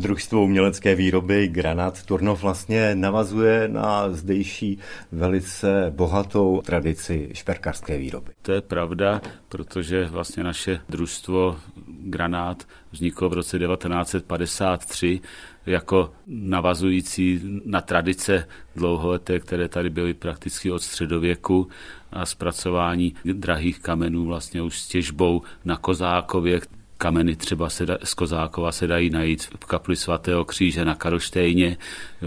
Družstvo umělecké výroby Granát Turnov vlastně navazuje na zdejší velice bohatou tradici šperkarské výroby. To je pravda, protože vlastně naše družstvo Granát vzniklo v roce 1953 jako navazující na tradice dlouholeté, které tady byly prakticky od středověku a zpracování drahých kamenů vlastně už s těžbou na Kozákově, kameny třeba se da, z Kozákova se dají najít v kapli svatého kříže na Karlštejně,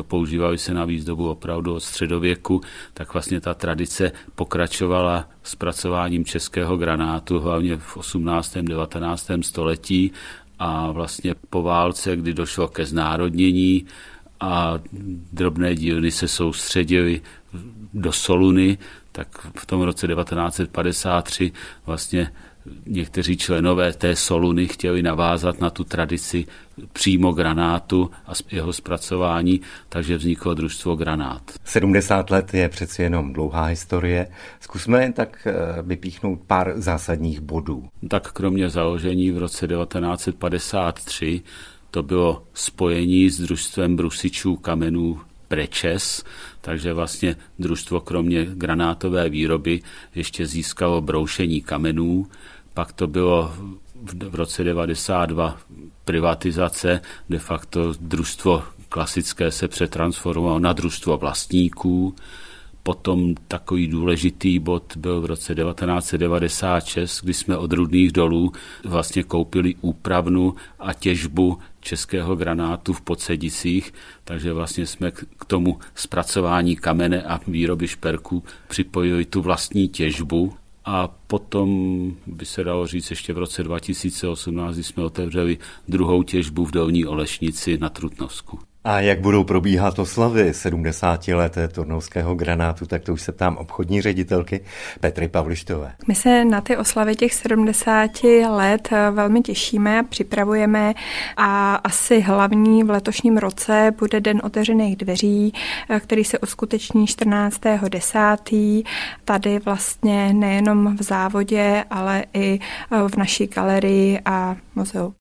používají se na výzdobu opravdu od středověku, tak vlastně ta tradice pokračovala zpracováním českého granátu, hlavně v 18. 19. století a vlastně po válce, kdy došlo ke znárodnění a drobné dílny se soustředily do Soluny, tak v tom roce 1953 vlastně někteří členové té Soluny chtěli navázat na tu tradici přímo granátu a jeho zpracování, takže vzniklo družstvo Granát. 70 let je přeci jenom dlouhá historie. Zkusme tak eh, vypíchnout pár zásadních bodů. Tak kromě založení v roce 1953 to bylo spojení s družstvem brusičů kamenů Prečes, takže vlastně družstvo kromě granátové výroby ještě získalo broušení kamenů, pak to bylo v roce 92 privatizace, de facto družstvo klasické se přetransformovalo na družstvo vlastníků, Potom takový důležitý bod byl v roce 1996, kdy jsme od rudných dolů vlastně koupili úpravnu a těžbu českého granátu v Podsedicích, takže vlastně jsme k tomu zpracování kamene a výroby šperků připojili tu vlastní těžbu a potom by se dalo říct ještě v roce 2018, kdy jsme otevřeli druhou těžbu v Dolní Olešnici na Trutnovsku. A jak budou probíhat oslavy 70 let turnovského granátu, tak to už se tam obchodní ředitelky Petry Pavlištové. My se na ty oslavy těch 70 let velmi těšíme a připravujeme a asi hlavní v letošním roce bude Den otevřených dveří, který se uskuteční 14.10. Tady vlastně nejenom v závodě, ale i v naší galerii a muzeu.